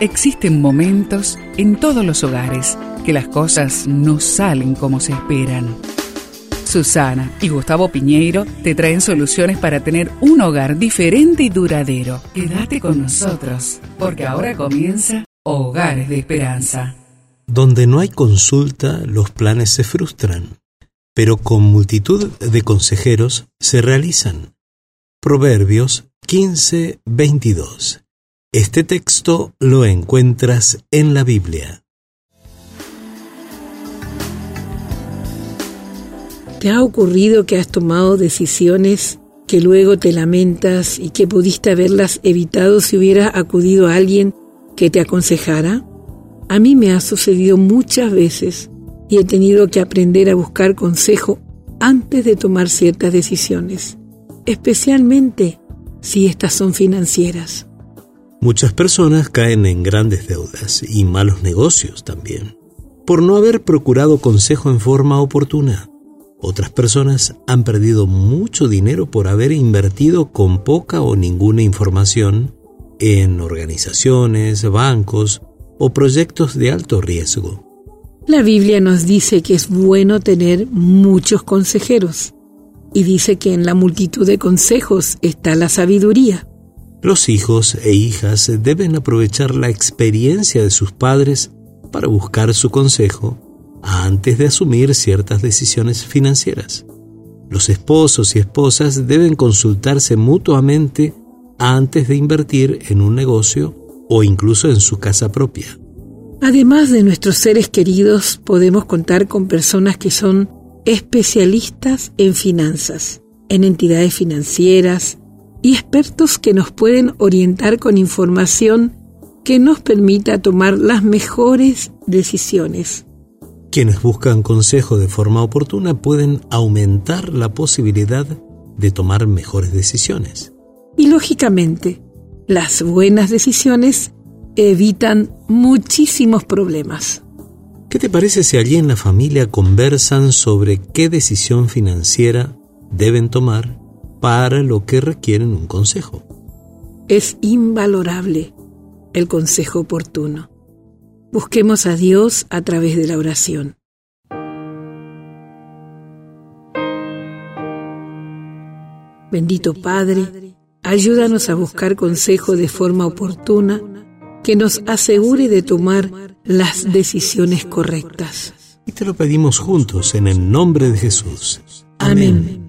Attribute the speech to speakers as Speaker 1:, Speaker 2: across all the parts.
Speaker 1: Existen momentos en todos los hogares que las cosas no salen como se esperan. Susana y Gustavo Piñeiro te traen soluciones para tener un hogar diferente y duradero. Quédate con nosotros, porque ahora comienza Hogares de Esperanza.
Speaker 2: Donde no hay consulta, los planes se frustran, pero con multitud de consejeros se realizan. Proverbios 15:22 este texto lo encuentras en la Biblia.
Speaker 3: ¿Te ha ocurrido que has tomado decisiones que luego te lamentas y que pudiste haberlas evitado si hubieras acudido a alguien que te aconsejara? A mí me ha sucedido muchas veces y he tenido que aprender a buscar consejo antes de tomar ciertas decisiones, especialmente si estas son financieras.
Speaker 2: Muchas personas caen en grandes deudas y malos negocios también, por no haber procurado consejo en forma oportuna. Otras personas han perdido mucho dinero por haber invertido con poca o ninguna información en organizaciones, bancos o proyectos de alto riesgo.
Speaker 3: La Biblia nos dice que es bueno tener muchos consejeros y dice que en la multitud de consejos está la sabiduría.
Speaker 2: Los hijos e hijas deben aprovechar la experiencia de sus padres para buscar su consejo antes de asumir ciertas decisiones financieras. Los esposos y esposas deben consultarse mutuamente antes de invertir en un negocio o incluso en su casa propia.
Speaker 3: Además de nuestros seres queridos, podemos contar con personas que son especialistas en finanzas, en entidades financieras, y expertos que nos pueden orientar con información que nos permita tomar las mejores decisiones.
Speaker 2: Quienes buscan consejo de forma oportuna pueden aumentar la posibilidad de tomar mejores decisiones.
Speaker 3: Y lógicamente, las buenas decisiones evitan muchísimos problemas.
Speaker 2: ¿Qué te parece si allí en la familia conversan sobre qué decisión financiera deben tomar para lo que requieren un consejo.
Speaker 3: Es invalorable el consejo oportuno. Busquemos a Dios a través de la oración. Bendito Padre, ayúdanos a buscar consejo de forma oportuna que nos asegure de tomar las decisiones correctas.
Speaker 2: Y te lo pedimos juntos en el nombre de Jesús.
Speaker 3: Amén.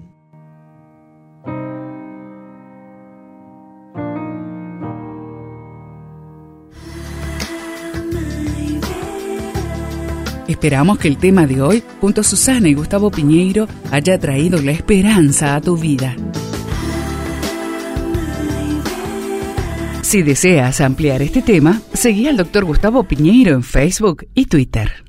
Speaker 1: Esperamos que el tema de hoy, junto a Susana y Gustavo Piñeiro, haya traído la esperanza a tu vida. Si deseas ampliar este tema, seguí al Dr. Gustavo Piñeiro en Facebook y Twitter.